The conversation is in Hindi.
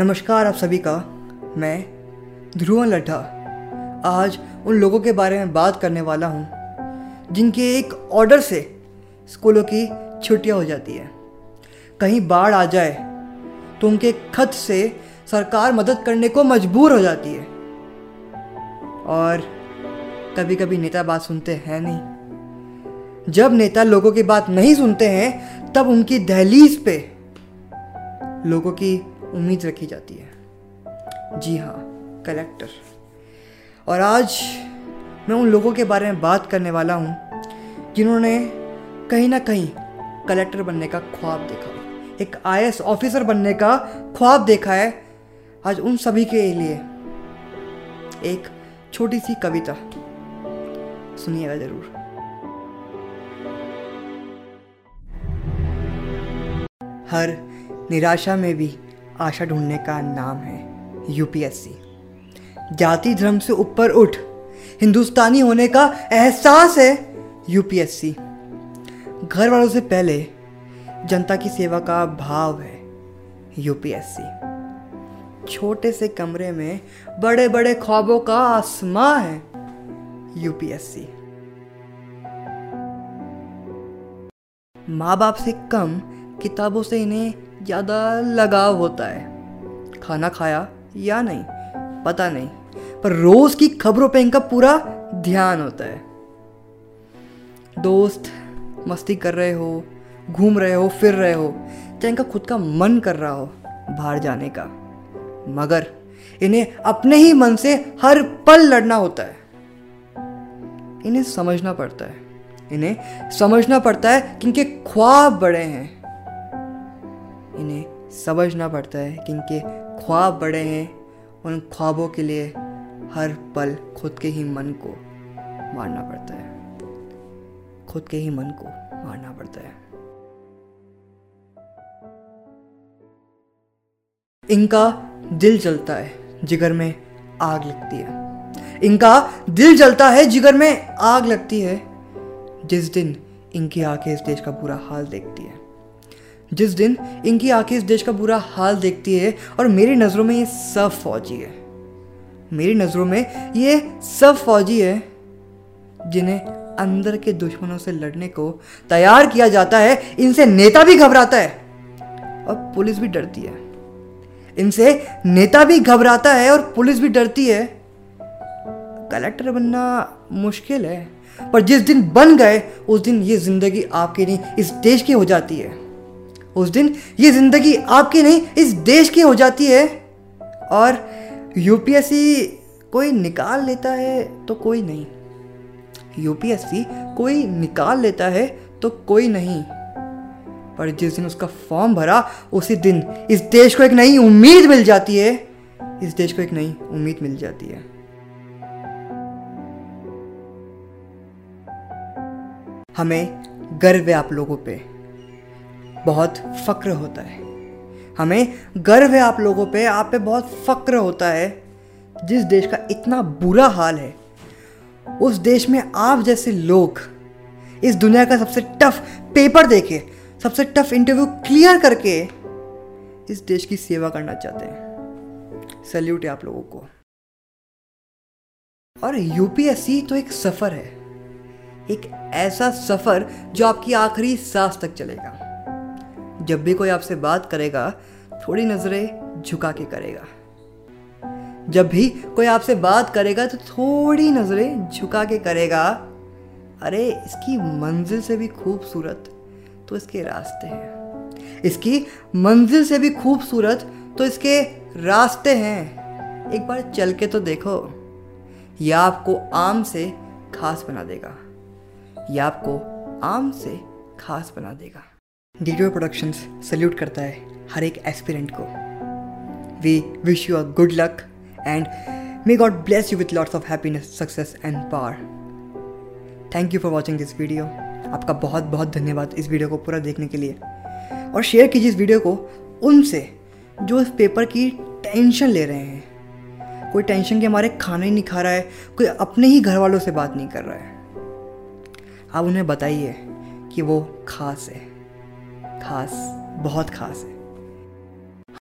नमस्कार आप सभी का। मैं ध्रुवन लड्ढा। आज उन लोगों के बारे में बात करने वाला हूँ, जिनके एक ऑर्डर से स्कूलों की छुट्टियाँ हो जाती है। कहीं बाढ़ आ जाए तो उनके खत से सरकार मदद करने को मजबूर हो जाती है। और कभी कभी नेता बात सुनते हैं नहीं। जब नेता लोगों की बात नहीं सुनते हैं, तब उनकी दहलीज पे लोगों की उम्मीद रखी जाती है। जी हाँ कलेक्टर। और आज मैं उन लोगों के बारे में बात करने वाला हूँ, जिन्होंने कहीं ना कहीं कलेक्टर बनने का ख्वाब देखा। एक आई ऑफिसर बनने का ख्वाब देखा है आज उन सभी के लिए। एक छोटी सी कविता। सुनिएगा ज़रूर। हर निराशा में भी आशा ढूँढने का नाम है यूपीएससी जाति धर्म से ऊपर उठ, हिंदुस्तानी होने का एहसास है यूपीएससी घर वालों से पहले जनता की सेवा का भाव है यूपीएससी छोटे से कमरे में बड़े बड़े ख्वाबों का आसमां है यूपीएससी माँ बाप से कम किताबों से इन्हें ज़्यादा लगाव होता है। खाना खाया या नहीं, पता नहीं, पर रोज़ की खबरों पे इनका पूरा ध्यान होता है। दोस्त मस्ती कर रहे हो, घूम रहे हो, फिर रहे हो, चाहे इनका खुद का मन कर रहा हो बाहर जाने का, मगर इन्हें अपने ही मन से हर पल लड़ना होता है। इन्हें समझना पड़ता है। इन्हें समझना पड़ता है कि इनके ख्वाब बड़े हैं। इन्हें समझना पड़ता है कि इनके ख्वाब बड़े हैं। उन ख्वाबों के लिए हर पल खुद के ही मन को मारना पड़ता है। खुद के ही मन को मारना पड़ता है। इनका दिल जलता है, जिगर में आग लगती है। इनका दिल जलता है, जिगर में आग लगती है। जिस दिन इनकी आँखें इस देश का बुरा हाल देखती है। जिस दिन इनकी आँखें इस देश का बुरा हाल देखती है और मेरी नज़रों में ये सब फौजी है। मेरी नज़रों में ये सब फौजी है जिन्हें अंदर के दुश्मनों से लड़ने को तैयार किया जाता है। इनसे नेता भी घबराता है और पुलिस भी डरती है। इनसे नेता भी घबराता है और पुलिस भी डरती है। कलेक्टर बनना मुश्किल है। पर जिस दिन बन गए, उस दिन ये ज़िंदगी आपकी नहीं, इस देश की हो जाती है। उस दिन ये ज़िंदगी आपकी नहीं, इस देश की हो जाती है। और यूपीएससी कोई निकाल लेता है तो कोई नहीं। यूपीएससी कोई निकाल लेता है तो कोई नहीं। पर जिस दिन उसका फॉर्म भरा, उसी दिन इस देश को एक नई उम्मीद मिल जाती है। इस देश को एक नई उम्मीद मिल जाती है। हमें गर्व है आप लोगों पे। बहुत फ़क्र होता है। हमें गर्व है आप लोगों पे, आप पे बहुत फ़क्र होता है। जिस देश का इतना बुरा हाल है, उस देश में आप जैसे लोग इस दुनिया का सबसे टफ पेपर देके, सबसे टफ इंटरव्यू क्लियर करके इस देश की सेवा करना चाहते हैं। सल्यूट है आप लोगों को। और यूपीएससी तो एक सफ़र है। एक ऐसा सफ़र जो आपकी आखिरी सांस तक चलेगा। जब भी कोई आपसे बात करेगा, थोड़ी नज़रें झुका के करेगा। जब भी कोई आपसे बात करेगा तो थोड़ी नज़रें झुका के करेगा। अरे, इसकी मंजिल से भी खूबसूरत तो इसके रास्ते हैं। इसकी मंजिल से भी खूबसूरत तो इसके रास्ते हैं। एक बार चल के तो देखो यह आपको आम से खास बना देगा। यह आपको आम से खास बना देगा। डी प्रोडक्शंस सल्यूट करता है हर एक एस्पिरेंट को। We wish you a good luck and may God bless you with lots of happiness success and power thank you for watching this video आपका बहुत बहुत धन्यवाद इस वीडियो को पूरा देखने के लिए। और शेयर कीजिए इस वीडियो को उनसे जो इस पेपर की टेंशन ले रहे हैं। कोई टेंशन के हमारे खाना ही नहीं खा रहा है, कोई अपने ही घर वालों से बात नहीं कर रहा है। आप उन्हें बताइए कि वो खास है खास बहुत खास है।